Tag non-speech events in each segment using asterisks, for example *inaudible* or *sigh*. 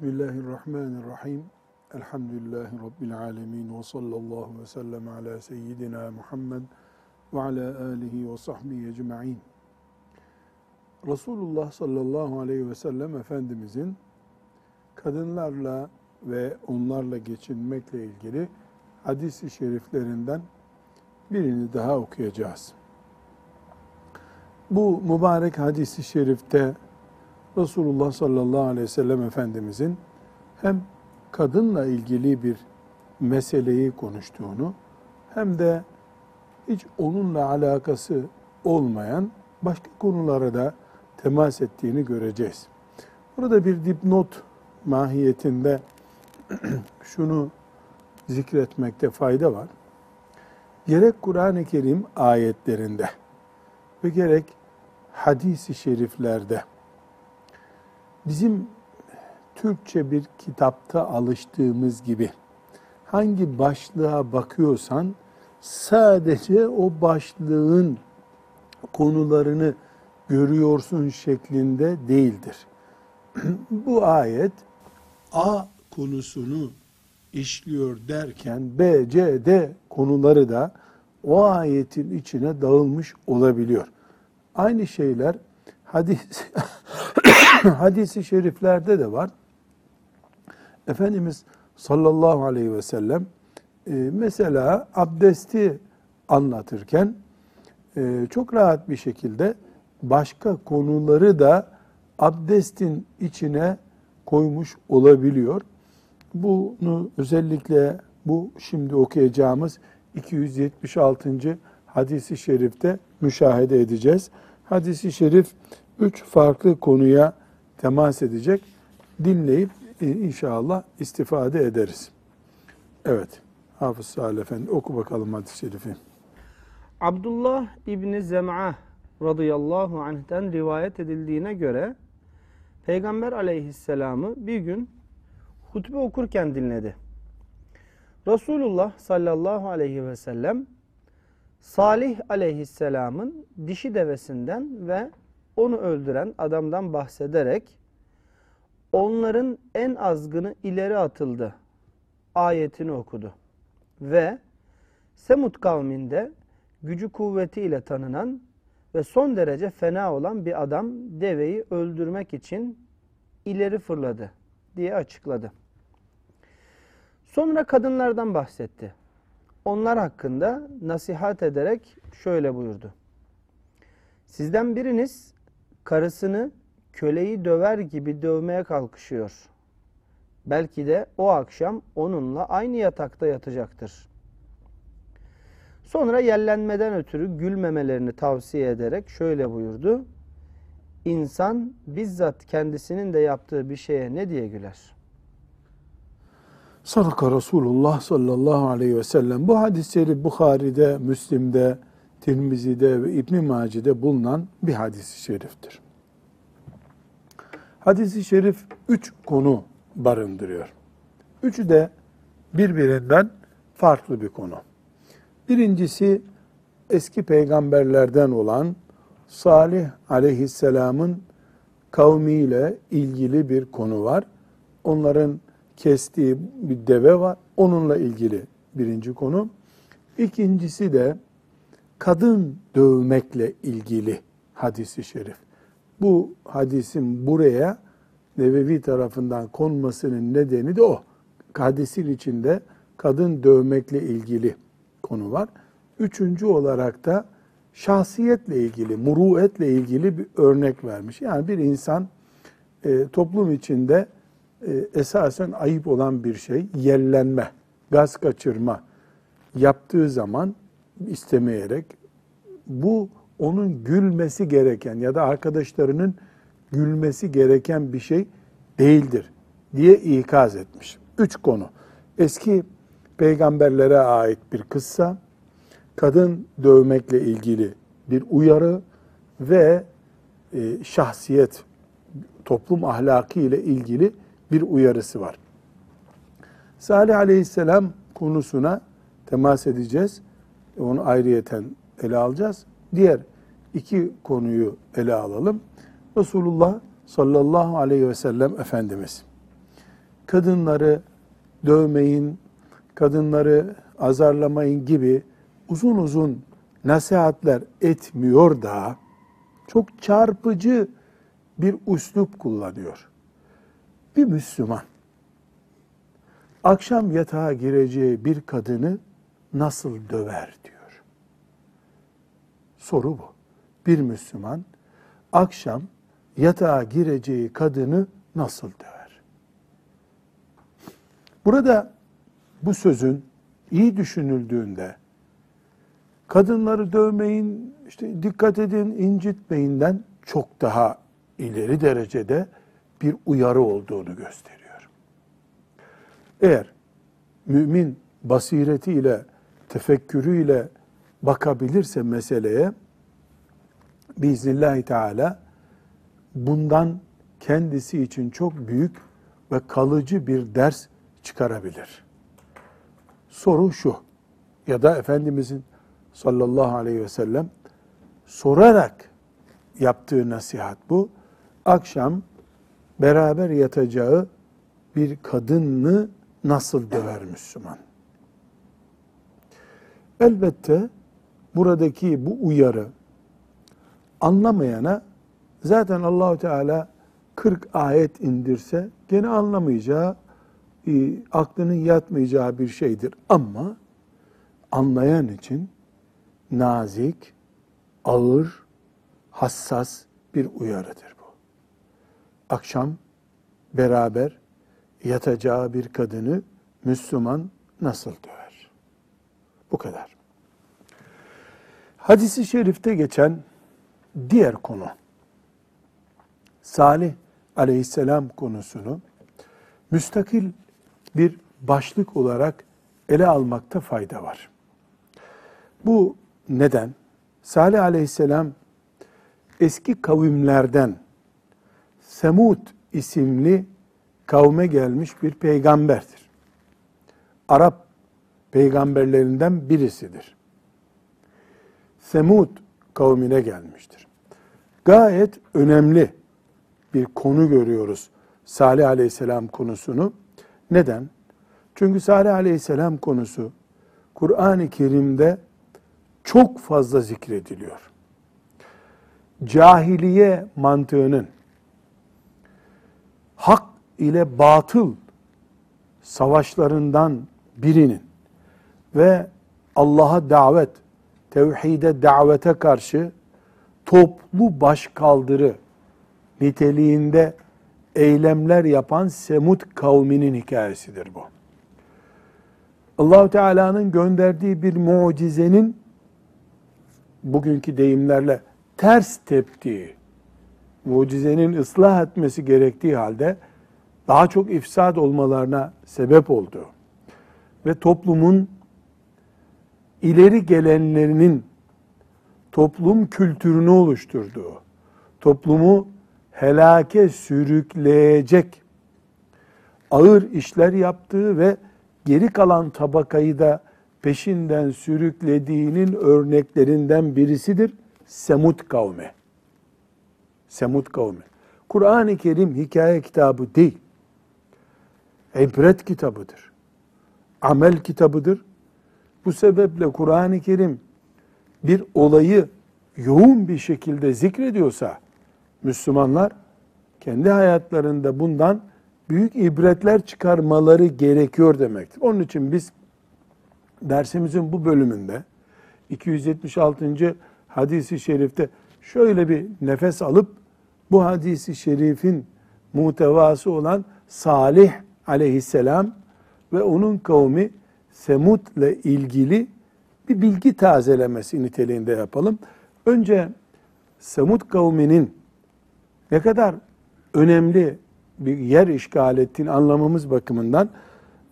Bismillahirrahmanirrahim. Elhamdülillahi Rabbil alemin. Ve sallallahu ve sellem ala seyyidina Muhammed ve ala alihi ve sahbihi ecma'in. Resulullah sallallahu aleyhi ve sellem Efendimizin kadınlarla ve onlarla geçinmekle ilgili hadis-i şeriflerinden birini daha okuyacağız. Bu mübarek hadis-i şerifte Resulullah sallallahu aleyhi ve sellem Efendimizin hem kadınla ilgili bir meseleyi konuştuğunu hem de hiç onunla alakası olmayan başka konulara da temas ettiğini göreceğiz. Burada bir dipnot mahiyetinde *clears throat* şunu zikretmekte fayda var. Gerek Kur'an-ı Kerim ayetlerinde ve gerek hadis-i şeriflerde bizim Türkçe bir kitapta alıştığımız gibi hangi başlığa bakıyorsan sadece o başlığın konularını görüyorsun şeklinde değildir. *clears throat* Bu ayet A konusunu işliyor derken B, C, D konuları da o ayetin içine dağılmış olabiliyor. Aynı şeyler hadis *laughs* *coughs* hadisi şeriflerde de var. Efendimiz sallallahu aleyhi ve sellem e, mesela abdesti anlatırken e, çok rahat bir şekilde başka konuları da abdestin içine koymuş olabiliyor. Bunu özellikle bu şimdi okuyacağımız 276. hadisi şerifte müşahede edeceğiz. Hadisi şerif üç farklı konuya temas edecek. Dinleyip inşallah istifade ederiz. Evet. Hafız Salih Efendi oku bakalım hadis-i şerifi. Abdullah İbni Zem'ah radıyallahu anh'ten rivayet edildiğine göre Peygamber aleyhisselamı bir gün hutbe okurken dinledi. Resulullah sallallahu aleyhi ve sellem Salih aleyhisselamın dişi devesinden ve onu öldüren adamdan bahsederek onların en azgını ileri atıldı ayetini okudu. Ve Semud kavminde gücü kuvvetiyle tanınan ve son derece fena olan bir adam deveyi öldürmek için ileri fırladı diye açıkladı. Sonra kadınlardan bahsetti. Onlar hakkında nasihat ederek şöyle buyurdu. Sizden biriniz karısını köleyi döver gibi dövmeye kalkışıyor. Belki de o akşam onunla aynı yatakta yatacaktır. Sonra yerlenmeden ötürü gülmemelerini tavsiye ederek şöyle buyurdu. İnsan bizzat kendisinin de yaptığı bir şeye ne diye güler? Sadaka Resulullah sallallahu aleyhi ve sellem. Bu hadisleri Bukhari'de, Müslim'de, Tirmizi'de ve İbn Mace'de bulunan bir hadis-i şeriftir. Hadis-i şerif üç konu barındırıyor. Üçü de birbirinden farklı bir konu. Birincisi eski peygamberlerden olan Salih aleyhisselamın kavmiyle ilgili bir konu var. Onların kestiği bir deve var. Onunla ilgili birinci konu. İkincisi de kadın dövmekle ilgili hadisi şerif. Bu hadisin buraya Nevevi tarafından konmasının nedeni de o. Hadisin içinde kadın dövmekle ilgili konu var. Üçüncü olarak da şahsiyetle ilgili, muruetle ilgili bir örnek vermiş. Yani bir insan e, toplum içinde e, esasen ayıp olan bir şey, yellenme, gaz kaçırma yaptığı zaman istemeyerek bu onun gülmesi gereken ya da arkadaşlarının gülmesi gereken bir şey değildir diye ikaz etmiş. Üç konu. Eski peygamberlere ait bir kıssa, kadın dövmekle ilgili bir uyarı ve e, şahsiyet, toplum ahlakı ile ilgili bir uyarısı var. Salih aleyhisselam konusuna temas edeceğiz. Onu ayrıyeten ele alacağız. Diğer iki konuyu ele alalım. Resulullah sallallahu aleyhi ve sellem Efendimiz kadınları dövmeyin, kadınları azarlamayın gibi uzun uzun nasihatler etmiyor da çok çarpıcı bir üslup kullanıyor. Bir Müslüman akşam yatağa gireceği bir kadını nasıl döver diyor. Soru bu. Bir Müslüman akşam yatağa gireceği kadını nasıl döver? Burada bu sözün iyi düşünüldüğünde kadınları dövmeyin, işte dikkat edin, incitmeyinden çok daha ileri derecede bir uyarı olduğunu gösteriyor. Eğer mümin basiretiyle, tefekkürüyle bakabilirse meseleye biiznillahü teala bundan kendisi için çok büyük ve kalıcı bir ders çıkarabilir. Soru şu ya da Efendimizin sallallahu aleyhi ve sellem sorarak yaptığı nasihat bu. Akşam beraber yatacağı bir kadını nasıl döver Müslüman? Elbette buradaki bu uyarı anlamayana zaten Allahu Teala 40 ayet indirse gene anlamayacağı, e, aklının yatmayacağı bir şeydir. Ama anlayan için nazik, ağır, hassas bir uyarıdır bu. Akşam beraber yatacağı bir kadını Müslüman nasıl döver? Bu kadar. Hadisi şerifte geçen diğer konu Salih aleyhisselam konusunu müstakil bir başlık olarak ele almakta fayda var. Bu neden? Salih aleyhisselam eski kavimlerden Semud isimli kavme gelmiş bir peygamberdir. Arap peygamberlerinden birisidir. Semud kavmine gelmiştir. Gayet önemli bir konu görüyoruz Salih aleyhisselam konusunu. Neden? Çünkü Salih aleyhisselam konusu Kur'an-ı Kerim'de çok fazla zikrediliyor. Cahiliye mantığının hak ile batıl savaşlarından birinin ve Allah'a davet, tevhide davete karşı toplu başkaldırı niteliğinde eylemler yapan Semud kavminin hikayesidir bu. Allahu Teala'nın gönderdiği bir mucizenin bugünkü deyimlerle ters teptiği, mucizenin ıslah etmesi gerektiği halde daha çok ifsad olmalarına sebep oldu. Ve toplumun ileri gelenlerinin toplum kültürünü oluşturduğu, toplumu helake sürükleyecek ağır işler yaptığı ve geri kalan tabakayı da peşinden sürüklediğinin örneklerinden birisidir Semud kavmi. Semud kavmi. Kur'an-ı Kerim hikaye kitabı değil. İbret kitabıdır. Amel kitabıdır. Bu sebeple Kur'an-ı Kerim bir olayı yoğun bir şekilde zikrediyorsa Müslümanlar kendi hayatlarında bundan büyük ibretler çıkarmaları gerekiyor demektir. Onun için biz dersimizin bu bölümünde 276. hadisi şerifte şöyle bir nefes alıp bu hadisi şerifin muhtevası olan Salih aleyhisselam ve onun kavmi Semud ilgili bir bilgi tazelemesi niteliğinde yapalım. Önce Semud kavminin ne kadar önemli bir yer işgal ettiğini anlamamız bakımından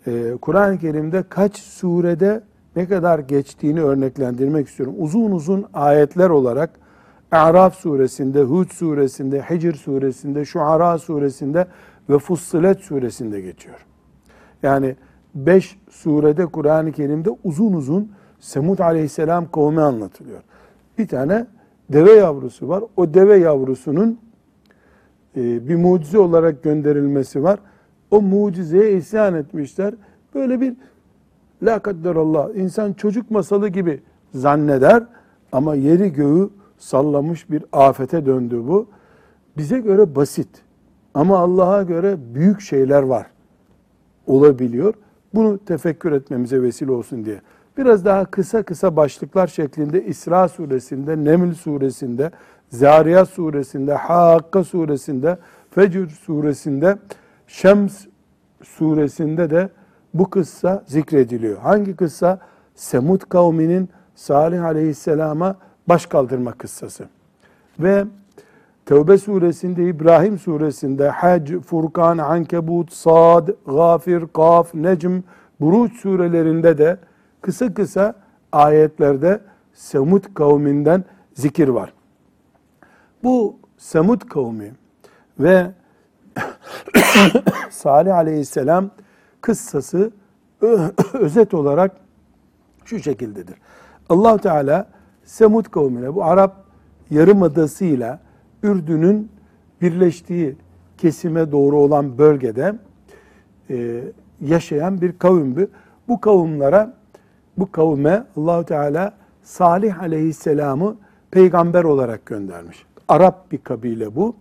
e, Kur'an-ı Kerim'de kaç surede ne kadar geçtiğini örneklendirmek istiyorum. Uzun uzun ayetler olarak A'raf suresinde, Hud suresinde, Hicr suresinde, Şuara suresinde ve Fussilet suresinde geçiyor. Yani beş surede Kur'an-ı Kerim'de uzun uzun Semud aleyhisselam kavmi anlatılıyor. Bir tane deve yavrusu var. O deve yavrusunun e, bir mucize olarak gönderilmesi var. o mucizeye isyan etmişler. Böyle bir la kadderallah insan çocuk masalı gibi zanneder ama yeri göğü sallamış bir afete döndü bu. Bize göre basit ama Allah'a göre büyük şeyler var. Olabiliyor. Bunu tefekkür etmemize vesile olsun diye. Biraz daha kısa kısa başlıklar şeklinde İsra suresinde, Neml suresinde, Zariyat suresinde, Hakka suresinde, Fecr suresinde, Şems suresinde de bu kıssa zikrediliyor. Hangi kıssa? Semud kavminin Salih aleyhisselama baş kaldırma kıssası. Ve Tevbe suresinde, İbrahim suresinde, Hac, Furkan, Ankebut, Sad, Gafir, Kaf, Necm, Buruç surelerinde de kısa kısa ayetlerde Semud kavminden zikir var. Bu Semud kavmi ve *coughs* Salih aleyhisselam kıssası *coughs* özet olarak şu şekildedir. allah Teala Semud kavmine bu Arap yarımadasıyla Ürdün'ün birleştiği kesime doğru olan bölgede e, yaşayan bir kavimdi. Bu kavimlere, bu kavme Allahu Teala Salih Aleyhisselam'ı peygamber olarak göndermiş. Arap bir kabile bu.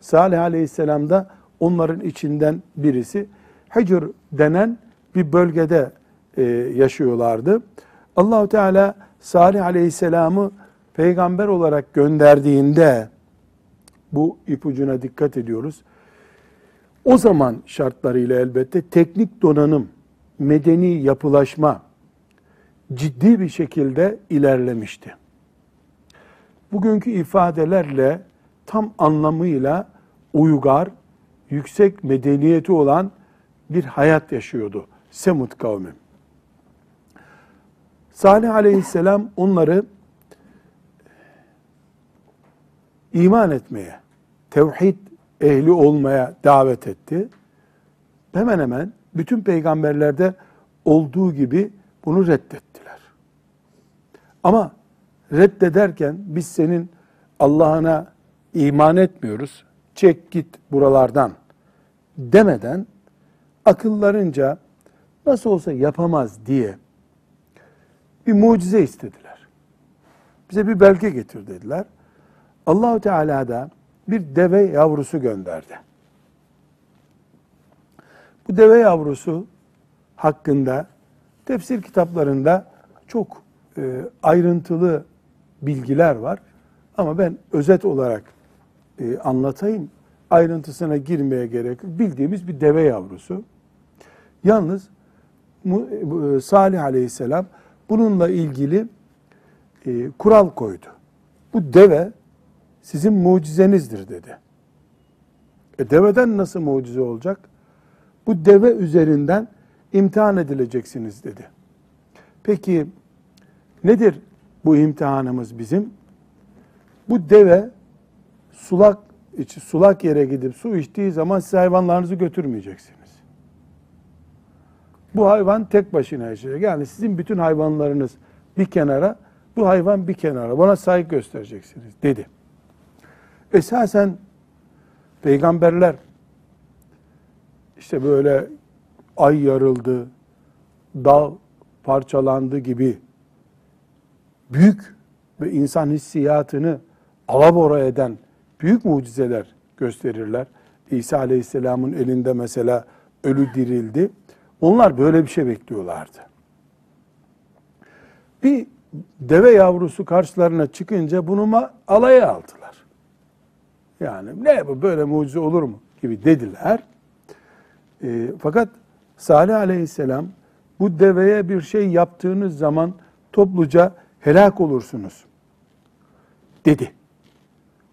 Salih Aleyhisselam da onların içinden birisi. Hicr denen bir bölgede e, yaşıyorlardı. Allahu Teala Salih Aleyhisselam'ı peygamber olarak gönderdiğinde bu ipucuna dikkat ediyoruz. O zaman şartlarıyla elbette teknik donanım, medeni yapılaşma ciddi bir şekilde ilerlemişti. Bugünkü ifadelerle tam anlamıyla uygar, yüksek medeniyeti olan bir hayat yaşıyordu Semud kavmi. Salih aleyhisselam onları iman etmeye, tevhid ehli olmaya davet etti. Hemen hemen bütün peygamberlerde olduğu gibi bunu reddettiler. Ama reddederken biz senin Allah'ına iman etmiyoruz, çek git buralardan demeden akıllarınca nasıl olsa yapamaz diye bir mucize istediler. Bize bir belge getir dediler. Allahu Teala da bir deve yavrusu gönderdi. Bu deve yavrusu hakkında tefsir kitaplarında çok e, ayrıntılı bilgiler var. Ama ben özet olarak e, anlatayım. Ayrıntısına girmeye gerek yok. Bildiğimiz bir deve yavrusu. Yalnız e, Salih Aleyhisselam bununla ilgili e, kural koydu. Bu deve sizin mucizenizdir dedi. E deveden nasıl mucize olacak? Bu deve üzerinden imtihan edileceksiniz dedi. Peki nedir bu imtihanımız bizim? Bu deve sulak içi sulak yere gidip su içtiği zaman siz hayvanlarınızı götürmeyeceksiniz. Bu hayvan tek başına yaşayacak. Yani sizin bütün hayvanlarınız bir kenara, bu hayvan bir kenara. Buna saygı göstereceksiniz dedi. Esasen peygamberler işte böyle ay yarıldı, dağ parçalandı gibi büyük ve insan hissiyatını alabora eden büyük mucizeler gösterirler. İsa Aleyhisselam'ın elinde mesela ölü dirildi. Onlar böyle bir şey bekliyorlardı. Bir deve yavrusu karşılarına çıkınca bunu alaya aldılar. Yani ne bu böyle mucize olur mu gibi dediler. E, fakat Salih Aleyhisselam bu deveye bir şey yaptığınız zaman topluca helak olursunuz dedi.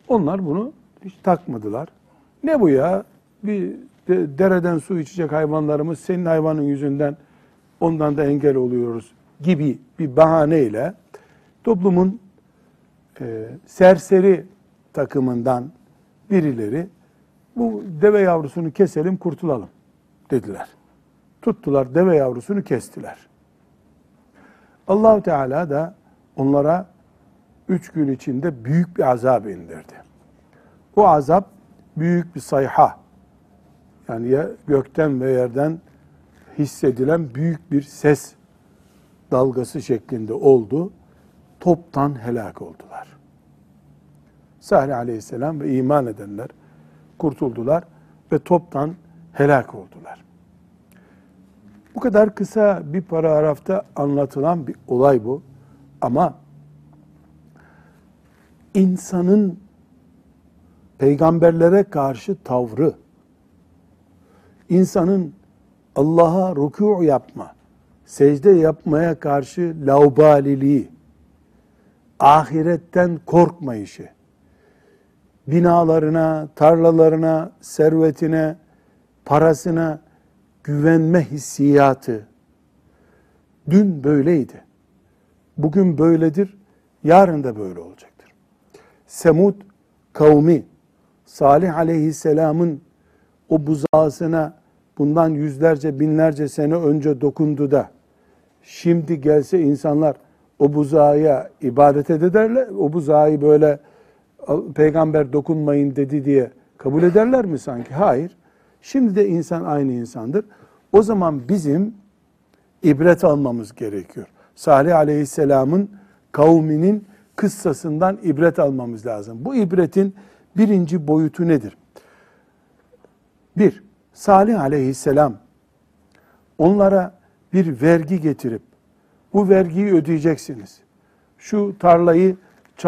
Onlar bunu hiç takmadılar. Ne bu ya? Bir de, dereden su içecek hayvanlarımız senin hayvanın yüzünden ondan da engel oluyoruz gibi bir bahaneyle toplumun e, serseri takımından birileri bu deve yavrusunu keselim kurtulalım dediler. Tuttular deve yavrusunu kestiler. Allahu Teala da onlara üç gün içinde büyük bir azap indirdi. O azap büyük bir sayha Yani ya gökten ve yerden hissedilen büyük bir ses dalgası şeklinde oldu. Toptan helak oldular. Salih aleyhisselam ve iman edenler kurtuldular ve toptan helak oldular. Bu kadar kısa bir paragrafta anlatılan bir olay bu. Ama insanın peygamberlere karşı tavrı, insanın Allah'a rükû yapma, secde yapmaya karşı laubaliliği, ahiretten korkmayışı, binalarına, tarlalarına, servetine, parasına güvenme hissiyatı dün böyleydi. Bugün böyledir, yarın da böyle olacaktır. Semud kavmi Salih aleyhisselamın o buzağısına bundan yüzlerce binlerce sene önce dokundu da şimdi gelse insanlar o buzağa ibadet ederler. O buzağı böyle peygamber dokunmayın dedi diye kabul ederler mi sanki? Hayır. Şimdi de insan aynı insandır. O zaman bizim ibret almamız gerekiyor. Salih Aleyhisselam'ın kavminin kıssasından ibret almamız lazım. Bu ibretin birinci boyutu nedir? Bir, Salih Aleyhisselam onlara bir vergi getirip bu vergiyi ödeyeceksiniz. Şu tarlayı e,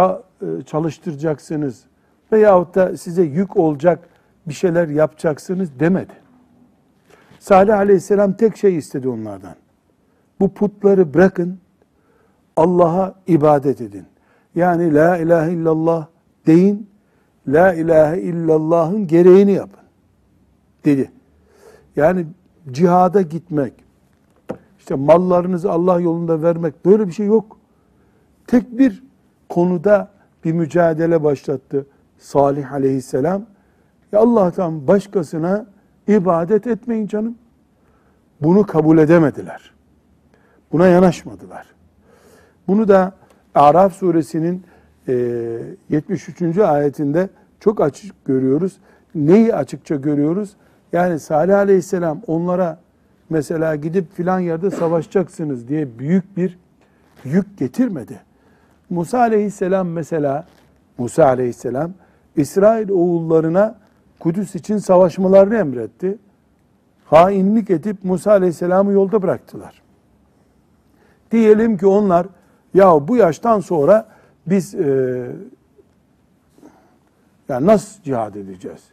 çalıştıracaksınız veyahut da size yük olacak bir şeyler yapacaksınız demedi. Salih aleyhisselam tek şey istedi onlardan. Bu putları bırakın, Allah'a ibadet edin. Yani la ilahe illallah deyin, la ilahe illallah'ın gereğini yapın dedi. Yani cihada gitmek, işte mallarınızı Allah yolunda vermek böyle bir şey yok. Tek bir konuda bir mücadele başlattı Salih aleyhisselam. Ya Allah'tan başkasına ibadet etmeyin canım. Bunu kabul edemediler. Buna yanaşmadılar. Bunu da Araf suresinin 73. E, ayetinde çok açık görüyoruz. Neyi açıkça görüyoruz? Yani Salih aleyhisselam onlara mesela gidip filan yerde savaşacaksınız diye büyük bir yük getirmedi. Musa aleyhisselam mesela Musa aleyhisselam İsrail oğullarına Kudüs için savaşmalarını emretti. Hainlik edip Musa aleyhisselamı yolda bıraktılar. Diyelim ki onlar ya bu yaştan sonra biz e, ya nasıl cihad edeceğiz?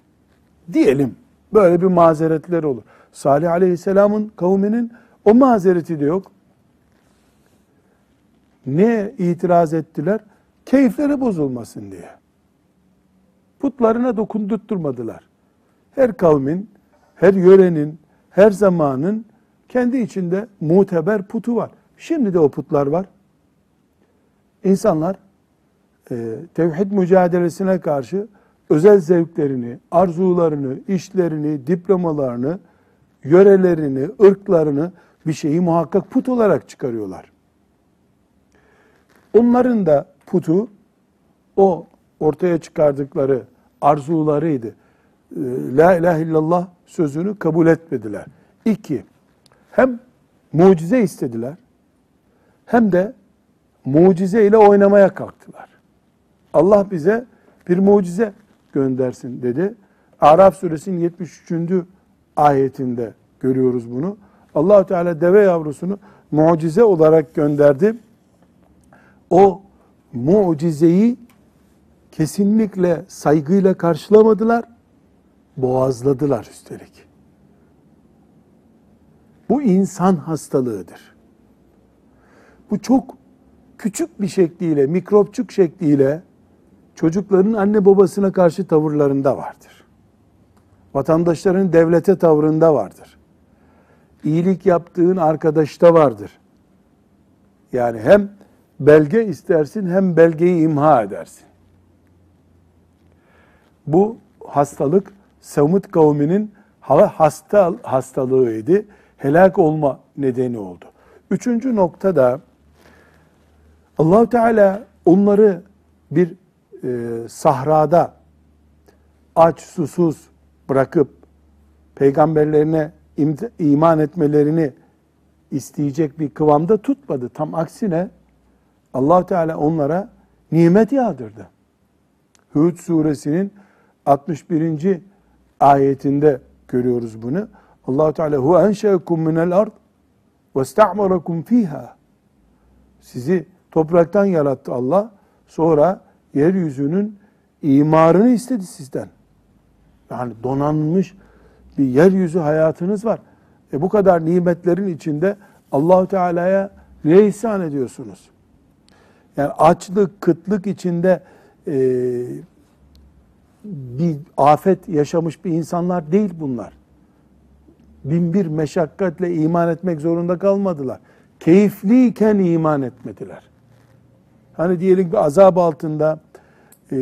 Diyelim böyle bir mazeretler olur. Salih Aleyhisselam'ın kavminin o mazereti de yok. Ne itiraz ettiler? Keyifleri bozulmasın diye. Putlarına dokundurtturmadılar. Her kavmin, her yörenin, her zamanın kendi içinde muteber putu var. Şimdi de o putlar var. İnsanlar e, tevhid mücadelesine karşı özel zevklerini, arzularını, işlerini, diplomalarını, yörelerini, ırklarını bir şeyi muhakkak put olarak çıkarıyorlar. Onların da putu o ortaya çıkardıkları arzularıydı. Ee, La ilahe illallah sözünü kabul etmediler. İki, hem mucize istediler hem de mucize ile oynamaya kalktılar. Allah bize bir mucize göndersin dedi. Araf suresinin 73. ayetinde görüyoruz bunu. allah Teala deve yavrusunu mucize olarak gönderdi. O mucizeyi kesinlikle saygıyla karşılamadılar, boğazladılar üstelik. Bu insan hastalığıdır. Bu çok küçük bir şekliyle, mikropçuk şekliyle çocukların anne babasına karşı tavırlarında vardır. Vatandaşların devlete tavrında vardır. İyilik yaptığın arkadaşta vardır. Yani hem belge istersin hem belgeyi imha edersin. Bu hastalık Semud kavminin hasta hastalığıydı. Helak olma nedeni oldu. Üçüncü nokta da allah Teala onları bir e, sahrada aç susuz bırakıp peygamberlerine iman etmelerini isteyecek bir kıvamda tutmadı. Tam aksine allah Teala onlara nimet yağdırdı. Hud suresinin 61. ayetinde görüyoruz bunu. allah Teala hu enşekum minel ard ve sta'marakum fiha. Sizi topraktan yarattı Allah. Sonra yeryüzünün imarını istedi sizden. Yani donanmış bir yeryüzü hayatınız var. E bu kadar nimetlerin içinde Allahu Teala'ya ne ihsan ediyorsunuz? Yani açlık, kıtlık içinde e, bir afet yaşamış bir insanlar değil bunlar. Bin bir meşakkatle iman etmek zorunda kalmadılar. Keyifliyken iman etmediler. Hani diyelim ki azap altında e,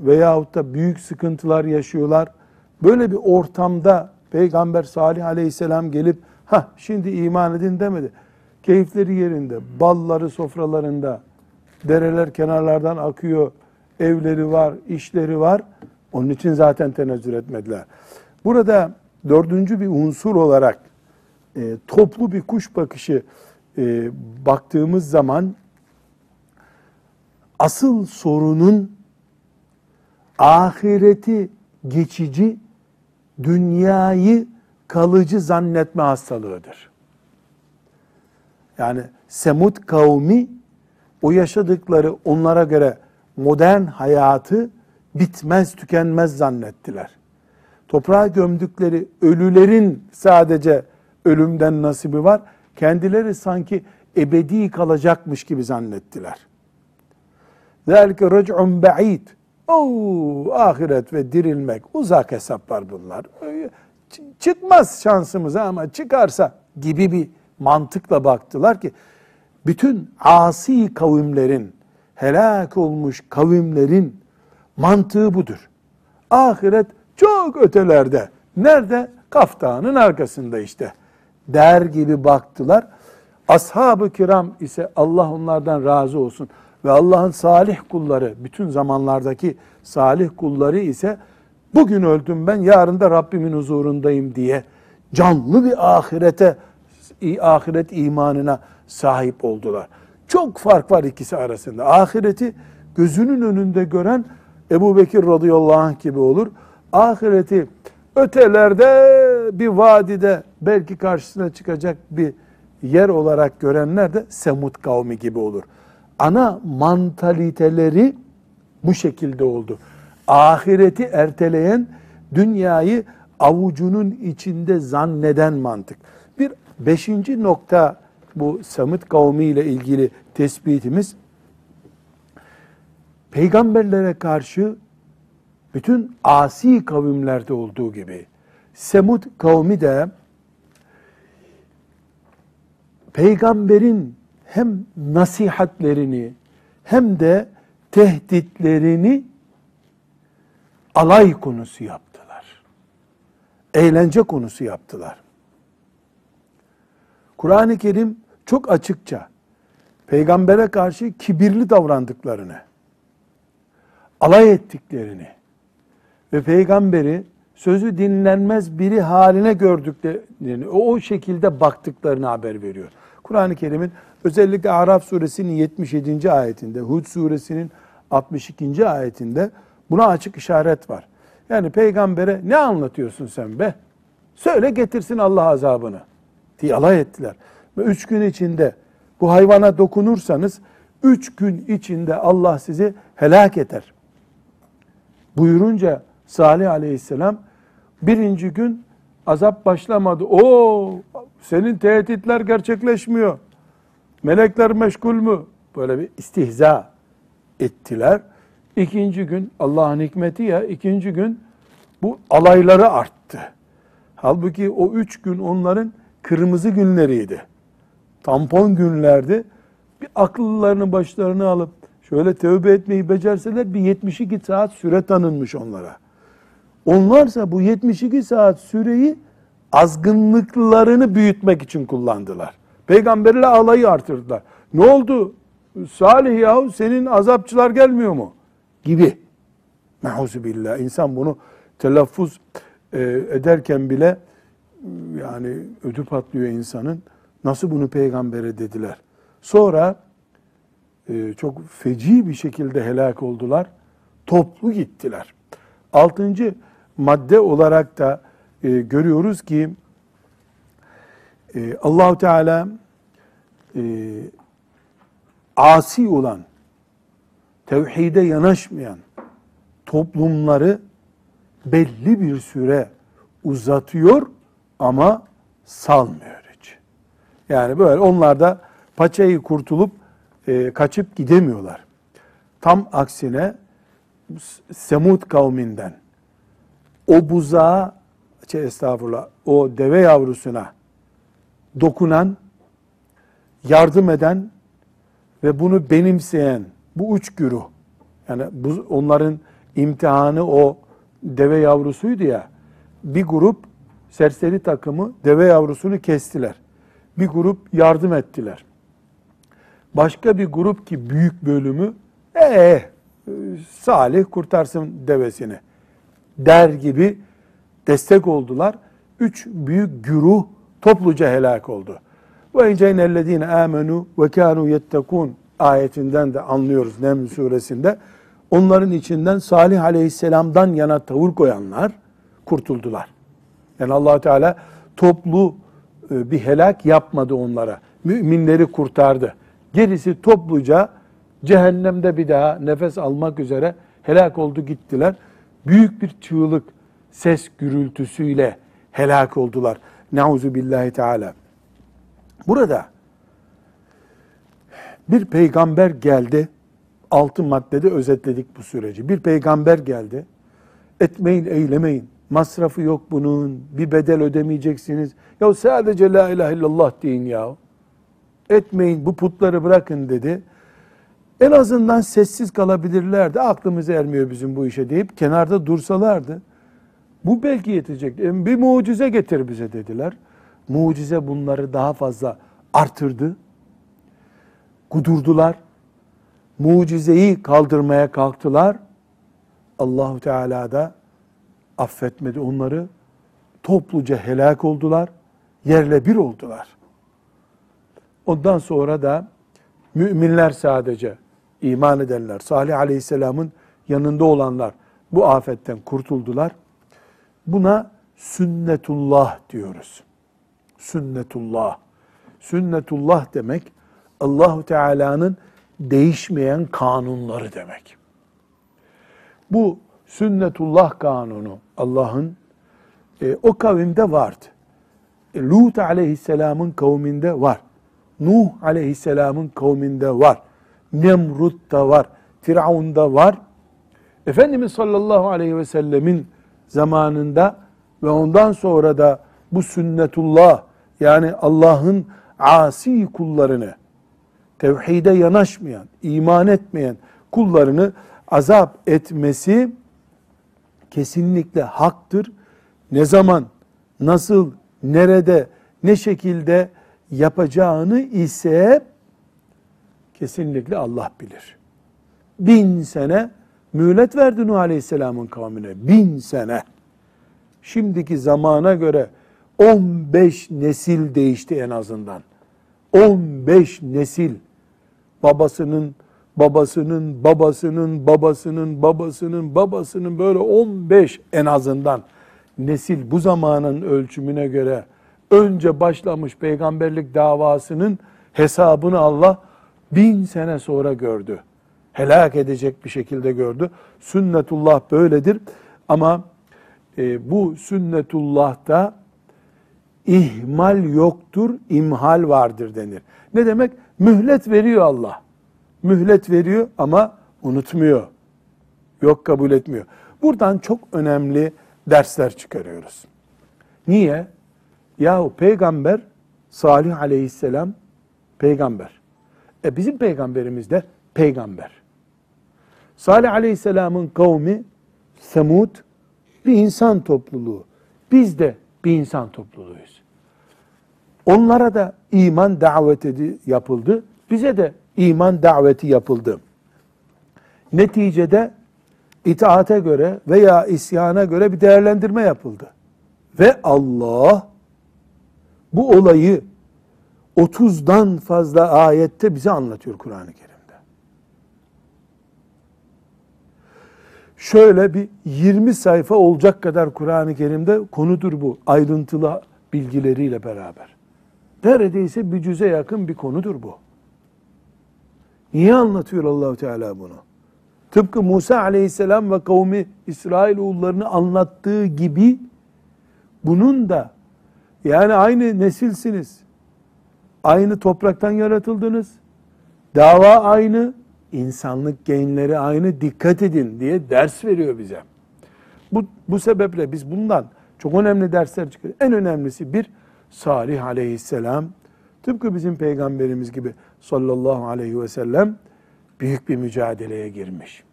veyahut da büyük sıkıntılar yaşıyorlar. Böyle bir ortamda Peygamber Salih Aleyhisselam gelip ha şimdi iman edin demedi. Keyifleri yerinde, balları sofralarında, dereler kenarlardan akıyor, evleri var, işleri var. Onun için zaten tenezzül etmediler. Burada dördüncü bir unsur olarak e, toplu bir kuş bakışı e, baktığımız zaman asıl sorunun ahireti geçici, dünyayı kalıcı zannetme hastalığıdır. Yani Semud kavmi o yaşadıkları onlara göre modern hayatı bitmez tükenmez zannettiler. Toprağa gömdükleri ölülerin sadece ölümden nasibi var. Kendileri sanki ebedi kalacakmış gibi zannettiler. Zelke rec'un ba'id. Oo, ahiret ve dirilmek uzak hesaplar bunlar. Çıkmaz şansımıza ama çıkarsa gibi bir mantıkla baktılar ki bütün asi kavimlerin helak olmuş kavimlerin mantığı budur. Ahiret çok ötelerde. Nerede? Kaftanın arkasında işte. Der gibi baktılar. Ashab-ı kiram ise Allah onlardan razı olsun. Ve Allah'ın salih kulları, bütün zamanlardaki salih kulları ise bugün öldüm ben, yarın da Rabbimin huzurundayım diye canlı bir ahirete, ahiret imanına sahip oldular. Çok fark var ikisi arasında. Ahireti gözünün önünde gören Ebu Bekir radıyallahu anh gibi olur. Ahireti ötelerde bir vadide belki karşısına çıkacak bir yer olarak görenler de Semud kavmi gibi olur. Ana mantaliteleri bu şekilde oldu. Ahireti erteleyen, dünyayı avucunun içinde zanneden mantık. Beşinci nokta bu Semud kavmi ile ilgili tespitimiz, peygamberlere karşı bütün asi kavimlerde olduğu gibi Semud kavmi de peygamberin hem nasihatlerini hem de tehditlerini alay konusu yaptılar. Eğlence konusu yaptılar. Kur'an-ı Kerim çok açıkça peygambere karşı kibirli davrandıklarını, alay ettiklerini ve peygamberi sözü dinlenmez biri haline gördüklerini, o şekilde baktıklarını haber veriyor. Kur'an-ı Kerim'in özellikle Araf suresinin 77. ayetinde, Hud suresinin 62. ayetinde buna açık işaret var. Yani peygambere ne anlatıyorsun sen be? Söyle getirsin Allah azabını diye alay ettiler. Ve üç gün içinde bu hayvana dokunursanız üç gün içinde Allah sizi helak eder. Buyurunca Salih aleyhisselam birinci gün azap başlamadı. O senin tehditler gerçekleşmiyor. Melekler meşgul mü? Böyle bir istihza ettiler. İkinci gün Allah'ın hikmeti ya ikinci gün bu alayları arttı. Halbuki o üç gün onların kırmızı günleriydi. Tampon günlerdi. Bir akıllarını başlarına alıp şöyle tövbe etmeyi becerseler bir 72 saat süre tanınmış onlara. Onlarsa bu 72 saat süreyi azgınlıklarını büyütmek için kullandılar. Peygamberle alayı artırdılar. Ne oldu? Salih yahu senin azapçılar gelmiyor mu? Gibi. Meuzubillah. İnsan bunu telaffuz e, ederken bile yani ödü patlıyor insanın. Nasıl bunu peygambere dediler. Sonra e, çok feci bir şekilde helak oldular. Toplu gittiler. Altıncı madde olarak da e, görüyoruz ki e, Allahu Teala e, asi olan, tevhide yanaşmayan toplumları belli bir süre uzatıyor ama salmıyor hiç. Yani böyle onlar da paçayı kurtulup e, kaçıp gidemiyorlar. Tam aksine Semud kavminden o buzağa, şey estağfurullah, o deve yavrusuna dokunan, yardım eden ve bunu benimseyen bu üç güruh, yani bu, onların imtihanı o deve yavrusuydu ya, bir grup serseri takımı deve yavrusunu kestiler. Bir grup yardım ettiler. Başka bir grup ki büyük bölümü ee Salih kurtarsın devesini der gibi destek oldular. Üç büyük güruh topluca helak oldu. Ve inceynellezine amenu ve kanu yettekun ayetinden de anlıyoruz Neml suresinde. Onların içinden Salih aleyhisselamdan yana tavır koyanlar kurtuldular. Yani allah Teala toplu e, bir helak yapmadı onlara. Müminleri kurtardı. Gerisi topluca cehennemde bir daha nefes almak üzere helak oldu gittiler. Büyük bir çığlık, ses gürültüsüyle helak oldular. Nauzu billahi teala. Burada bir peygamber geldi. Altı maddede özetledik bu süreci. Bir peygamber geldi. Etmeyin, eylemeyin. Masrafı yok bunun. Bir bedel ödemeyeceksiniz. Ya sadece la ilahe illallah deyin ya. Etmeyin, bu putları bırakın dedi. En azından sessiz kalabilirlerdi. Aklımız ermiyor bizim bu işe deyip kenarda dursalardı. Bu belki yetecek. E, Bir mucize getir bize dediler. Mucize bunları daha fazla artırdı. Kudurdular. Mucizeyi kaldırmaya kalktılar. Allahu Teala da affetmedi onları. Topluca helak oldular. Yerle bir oldular. Ondan sonra da müminler sadece iman edenler, Salih Aleyhisselam'ın yanında olanlar bu afetten kurtuldular. Buna sünnetullah diyoruz. Sünnetullah. Sünnetullah demek Allahu Teala'nın değişmeyen kanunları demek. Bu sünnetullah kanunu Allah'ın e, o kavimde vardı. E, Lut aleyhisselamın kavminde var. Nuh aleyhisselamın kavminde var. Nemrut'ta var. Firavun'da var. Efendimiz sallallahu aleyhi ve sellemin zamanında ve ondan sonra da bu sünnetullah yani Allah'ın asi kullarını tevhide yanaşmayan, iman etmeyen kullarını azap etmesi kesinlikle haktır. Ne zaman, nasıl, nerede, ne şekilde yapacağını ise kesinlikle Allah bilir. Bin sene mühlet verdi Nuh Aleyhisselam'ın kavmine. Bin sene. Şimdiki zamana göre 15 nesil değişti en azından. 15 nesil babasının babasının babasının babasının babasının babasının böyle 15 en azından nesil bu zamanın ölçümüne göre önce başlamış peygamberlik davasının hesabını Allah bin sene sonra gördü. Helak edecek bir şekilde gördü. Sünnetullah böyledir. Ama e, bu sünnetullah'ta ihmal yoktur, imhal vardır denir. Ne demek? Mühlet veriyor Allah. Mühlet veriyor ama unutmuyor. Yok kabul etmiyor. Buradan çok önemli dersler çıkarıyoruz. Niye? Yahu peygamber Salih aleyhisselam peygamber. E bizim peygamberimiz de peygamber. Salih aleyhisselamın kavmi Semud bir insan topluluğu. Biz de bir insan topluluğuyuz. Onlara da iman daveti yapıldı. Bize de iman daveti yapıldı. Neticede itaate göre veya isyana göre bir değerlendirme yapıldı. Ve Allah bu olayı 30'dan fazla ayette bize anlatıyor Kur'an-ı Kerim'de. Şöyle bir 20 sayfa olacak kadar Kur'an-ı Kerim'de konudur bu ayrıntılı bilgileriyle beraber. Neredeyse bir cüze yakın bir konudur bu. Niye anlatıyor Allahu Teala bunu? Tıpkı Musa aleyhisselam ve kavmi İsrail oğullarını anlattığı gibi bunun da yani aynı nesilsiniz. Aynı topraktan yaratıldınız. Dava aynı, insanlık genleri aynı. Dikkat edin diye ders veriyor bize. Bu, bu sebeple biz bundan çok önemli dersler çıkıyoruz. En önemlisi bir, Salih aleyhisselam tıpkı bizim peygamberimiz gibi sallallahu aleyhi ve sellem büyük bir mücadeleye girmiş.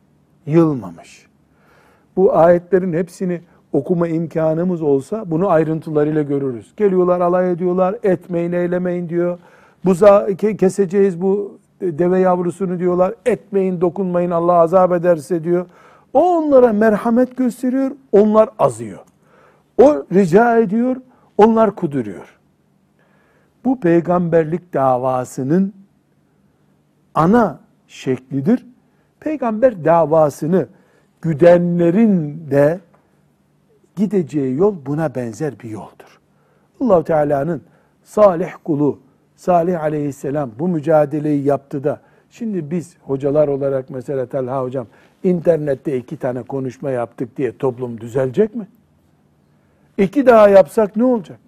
Yılmamış. Bu ayetlerin hepsini okuma imkanımız olsa bunu ayrıntılarıyla görürüz. Geliyorlar alay ediyorlar, etmeyin eylemeyin diyor. Buza ke- keseceğiz bu deve yavrusunu diyorlar. Etmeyin dokunmayın Allah azap ederse diyor. O onlara merhamet gösteriyor, onlar azıyor. O rica ediyor, onlar kuduruyor. Bu peygamberlik davasının ana şeklidir. Peygamber davasını güdenlerin de gideceği yol buna benzer bir yoldur. allah Teala'nın salih kulu, Salih aleyhisselam bu mücadeleyi yaptı da, şimdi biz hocalar olarak mesela Talha hocam, internette iki tane konuşma yaptık diye toplum düzelecek mi? İki daha yapsak ne olacak?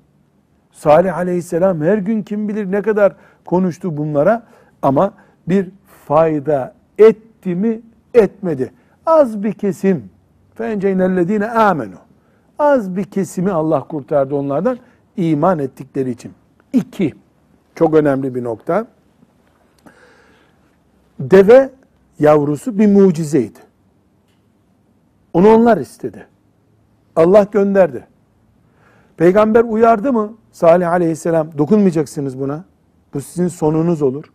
Salih aleyhisselam her gün kim bilir ne kadar konuştu bunlara ama bir fayda etti mi etmedi. Az bir kesim fenceynellezine amenu. Az bir kesimi Allah kurtardı onlardan iman ettikleri için. İki, çok önemli bir nokta. Deve yavrusu bir mucizeydi. Onu onlar istedi. Allah gönderdi. Peygamber uyardı mı? Salih aleyhisselam dokunmayacaksınız buna. Bu sizin sonunuz olur.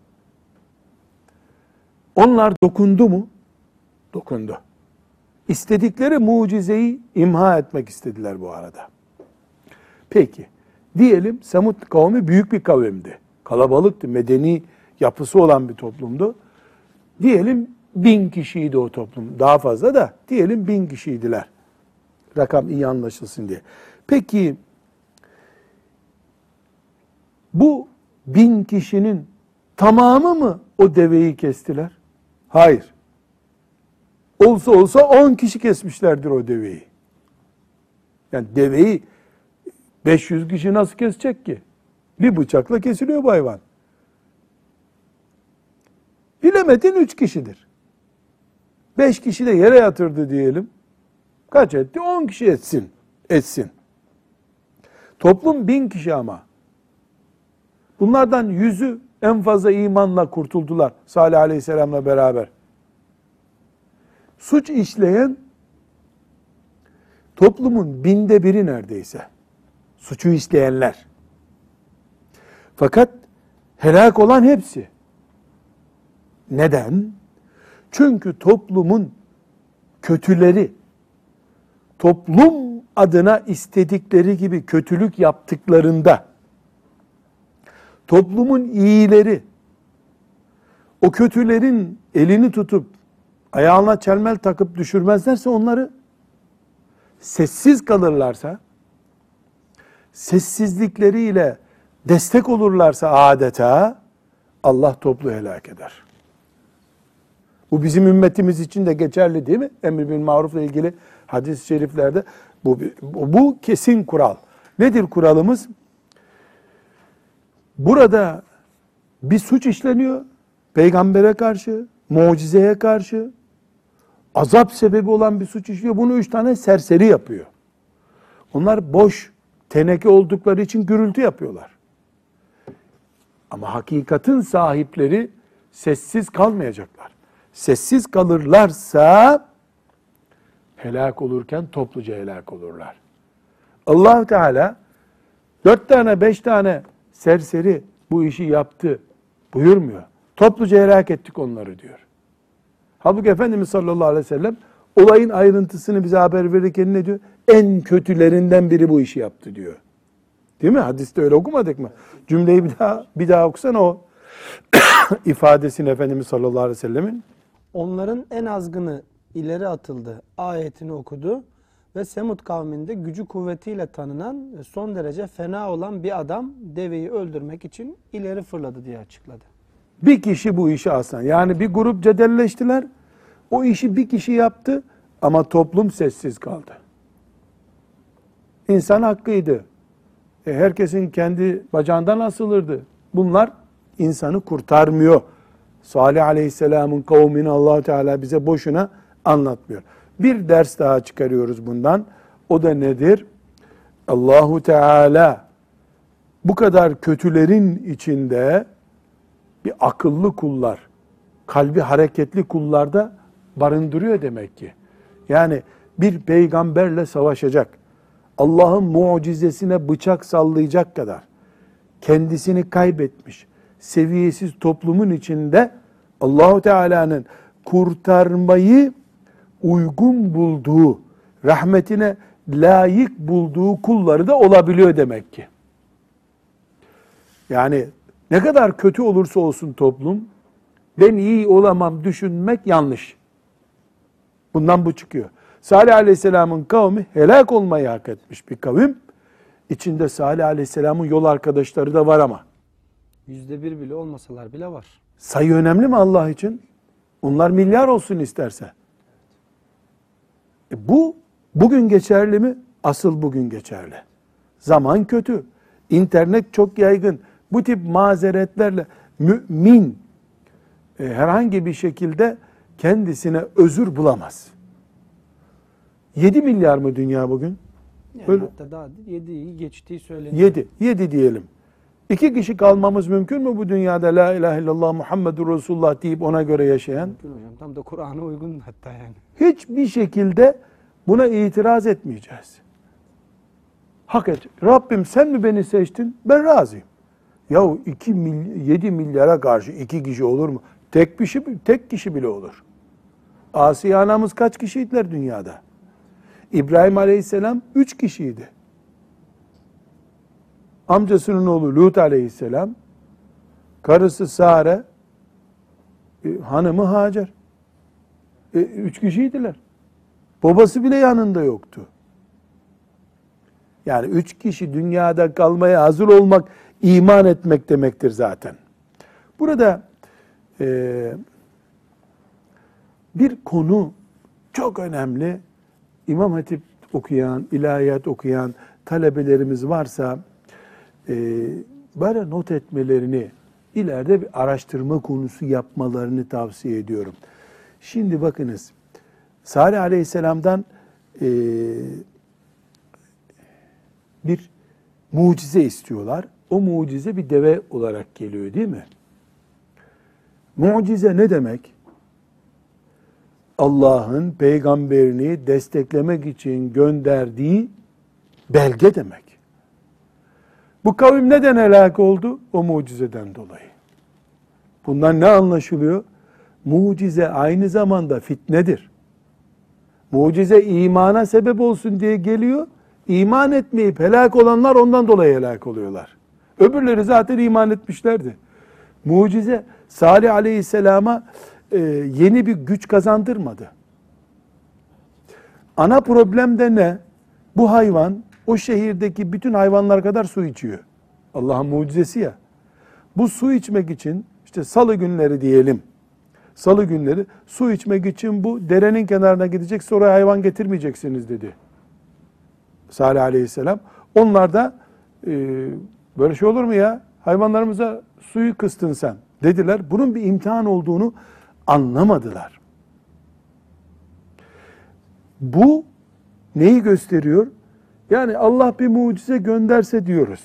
Onlar dokundu mu? Dokundu. İstedikleri mucizeyi imha etmek istediler bu arada. Peki, diyelim Semut kavmi büyük bir kavimdi. Kalabalıktı, medeni yapısı olan bir toplumdu. Diyelim bin kişiydi o toplum. Daha fazla da diyelim bin kişiydiler. Rakam iyi anlaşılsın diye. Peki, bu bin kişinin tamamı mı o deveyi kestiler? Hayır. Olsa olsa on kişi kesmişlerdir o deveyi. Yani deveyi 500 kişi nasıl kesecek ki? Bir bıçakla kesiliyor bu hayvan. Bilemedin üç kişidir. Beş kişi de yere yatırdı diyelim. Kaç etti? On kişi etsin. Etsin. Toplum bin kişi ama. Bunlardan yüzü en fazla imanla kurtuldular Salih Aleyhisselam'la beraber. Suç işleyen toplumun binde biri neredeyse. Suçu işleyenler. Fakat helak olan hepsi. Neden? Çünkü toplumun kötüleri toplum adına istedikleri gibi kötülük yaptıklarında toplumun iyileri o kötülerin elini tutup ayağına çelmel takıp düşürmezlerse onları sessiz kalırlarsa sessizlikleriyle destek olurlarsa adeta Allah toplu helak eder. Bu bizim ümmetimiz için de geçerli değil mi? Emir bin marufla ilgili hadis-i şeriflerde bu, bu, kesin kural. Nedir kuralımız? Burada bir suç işleniyor. Peygambere karşı, mucizeye karşı, azap sebebi olan bir suç işliyor. Bunu üç tane serseri yapıyor. Onlar boş teneke oldukları için gürültü yapıyorlar. Ama hakikatin sahipleri sessiz kalmayacaklar. Sessiz kalırlarsa helak olurken topluca helak olurlar. allah Teala dört tane beş tane serseri bu işi yaptı buyurmuyor. Topluca helak ettik onları diyor. Halbuki Efendimiz sallallahu aleyhi ve sellem olayın ayrıntısını bize haber verirken ne diyor? En kötülerinden biri bu işi yaptı diyor. Değil mi? Hadiste öyle okumadık mı? Cümleyi bir daha bir daha okusana o *coughs* ifadesini Efendimiz sallallahu aleyhi ve sellemin. Onların en azgını ileri atıldı ayetini okudu ve Semud kavminde gücü kuvvetiyle tanınan son derece fena olan bir adam deveyi öldürmek için ileri fırladı diye açıkladı. Bir kişi bu işi alsan. Yani bir grup cedelleştiler. O işi bir kişi yaptı ama toplum sessiz kaldı. İnsan hakkıydı. E, herkesin kendi bacağından asılırdı. Bunlar insanı kurtarmıyor. Salih Aleyhisselam'ın kavmini allah Teala bize boşuna anlatmıyor. Bir ders daha çıkarıyoruz bundan. O da nedir? Allahu Teala bu kadar kötülerin içinde bir akıllı kullar, kalbi hareketli kullarda barındırıyor demek ki. Yani bir peygamberle savaşacak, Allah'ın mucizesine bıçak sallayacak kadar kendisini kaybetmiş, seviyesiz toplumun içinde Allahu Teala'nın kurtarmayı uygun bulduğu, rahmetine layık bulduğu kulları da olabiliyor demek ki. Yani ne kadar kötü olursa olsun toplum, ben iyi olamam düşünmek yanlış. Bundan bu çıkıyor. Salih Aleyhisselam'ın kavmi helak olmayı hak etmiş bir kavim. İçinde Salih Aleyhisselam'ın yol arkadaşları da var ama. Yüzde bir bile olmasalar bile var. Sayı önemli mi Allah için? Onlar milyar olsun isterse. E bu bugün geçerli mi? Asıl bugün geçerli. Zaman kötü. İnternet çok yaygın. Bu tip mazeretlerle mümin e, herhangi bir şekilde kendisine özür bulamaz. 7 milyar mı dünya bugün? Yani Öyle. hatta daha 7'yi geçtiği söyleniyor. 7. 7 diyelim. İki kişi kalmamız mümkün mü bu dünyada la ilahe illallah Muhammedur Resulullah deyip ona göre yaşayan? Mümkün hocam. Tam da Kur'an'a uygun hatta yani. Hiçbir şekilde buna itiraz etmeyeceğiz. Hak et. Rabbim sen mi beni seçtin? Ben razıyım. Yahu 2 mily 7 milyara karşı iki kişi olur mu? Tek kişi, tek kişi bile olur. Asiye anamız kaç kişiydiler dünyada? İbrahim Aleyhisselam üç kişiydi. Amcasının oğlu Lut Aleyhisselam, karısı Sare, e, hanımı Hacer. E, üç kişiydiler. Babası bile yanında yoktu. Yani üç kişi dünyada kalmaya hazır olmak, iman etmek demektir zaten. Burada e, bir konu çok önemli. İmam Hatip okuyan, ilahiyat okuyan talebelerimiz varsa e, böyle not etmelerini, ileride bir araştırma konusu yapmalarını tavsiye ediyorum. Şimdi bakınız, Salih Aleyhisselam'dan e, bir mucize istiyorlar. O mucize bir deve olarak geliyor değil mi? Mucize ne demek? Allah'ın peygamberini desteklemek için gönderdiği belge demek. Bu kavim neden helak oldu? O mucizeden dolayı. Bundan ne anlaşılıyor? Mucize aynı zamanda fitnedir. Mucize imana sebep olsun diye geliyor. İman etmeyip helak olanlar ondan dolayı helak oluyorlar. Öbürleri zaten iman etmişlerdi. Mucize Salih Aleyhisselam'a e, yeni bir güç kazandırmadı. Ana problem de ne? Bu hayvan o şehirdeki bütün hayvanlar kadar su içiyor. Allah'ın mucizesi ya. Bu su içmek için işte salı günleri diyelim. Salı günleri su içmek için bu derenin kenarına gidecek sonra hayvan getirmeyeceksiniz dedi. Salih Aleyhisselam. Onlar da e, böyle şey olur mu ya? Hayvanlarımıza suyu kıstın sen dediler. Bunun bir imtihan olduğunu anlamadılar. Bu neyi gösteriyor? Yani Allah bir mucize gönderse diyoruz.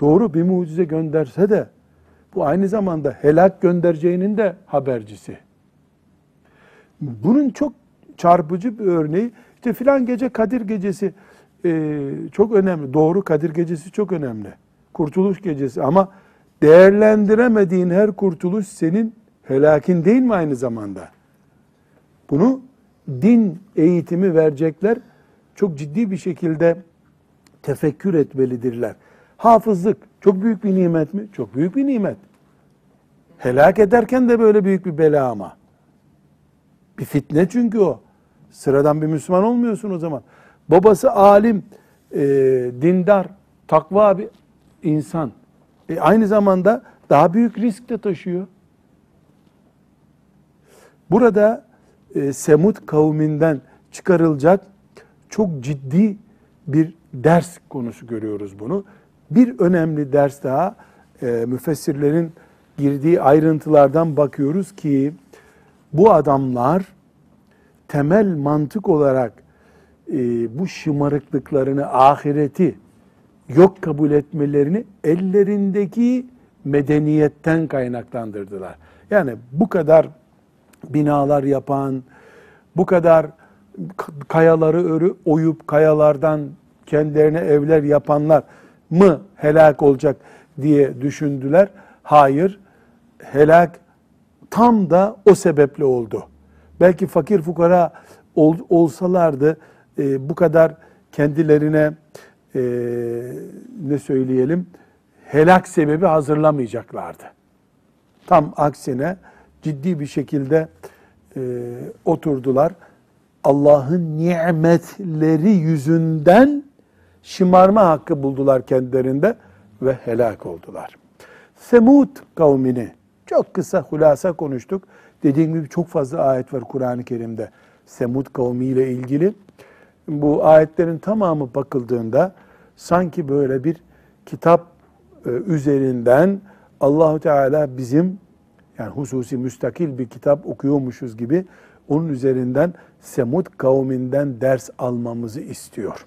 Doğru bir mucize gönderse de bu aynı zamanda helak göndereceğinin de habercisi. Bunun çok çarpıcı bir örneği işte filan gece Kadir gecesi e, çok önemli. Doğru Kadir gecesi çok önemli. Kurtuluş gecesi ama değerlendiremediğin her kurtuluş senin helakin değil mi aynı zamanda? Bunu din eğitimi verecekler. Çok ciddi bir şekilde tefekkür etmelidirler. Hafızlık çok büyük bir nimet mi? Çok büyük bir nimet. Helak ederken de böyle büyük bir bela ama. Bir fitne çünkü o. Sıradan bir Müslüman olmuyorsun o zaman. Babası alim, e, dindar, takva bir insan. E, aynı zamanda daha büyük risk de taşıyor. Burada e, Semud kavminden çıkarılacak çok ciddi bir ders konusu görüyoruz bunu. Bir önemli ders daha e, müfessirlerin girdiği ayrıntılardan bakıyoruz ki bu adamlar temel mantık olarak e, bu şımarıklıklarını, ahireti yok kabul etmelerini ellerindeki medeniyetten kaynaklandırdılar. Yani bu kadar binalar yapan, bu kadar kayaları örü oyup kayalardan kendilerine evler yapanlar mı helak olacak diye düşündüler. Hayır, helak tam da o sebeple oldu. Belki fakir fukara ol, olsalardı e, bu kadar kendilerine e, ne söyleyelim helak sebebi hazırlamayacaklardı. Tam aksine ciddi bir şekilde e, oturdular. Allah'ın nimetleri yüzünden şımarma hakkı buldular kendilerinde ve helak oldular. Semud kavmini çok kısa hulasa konuştuk. Dediğim gibi çok fazla ayet var Kur'an-ı Kerim'de Semud kavmiyle ilgili. Bu ayetlerin tamamı bakıldığında sanki böyle bir kitap e, üzerinden Allahu Teala bizim yani hususi müstakil bir kitap okuyormuşuz gibi onun üzerinden Semud kavminden ders almamızı istiyor.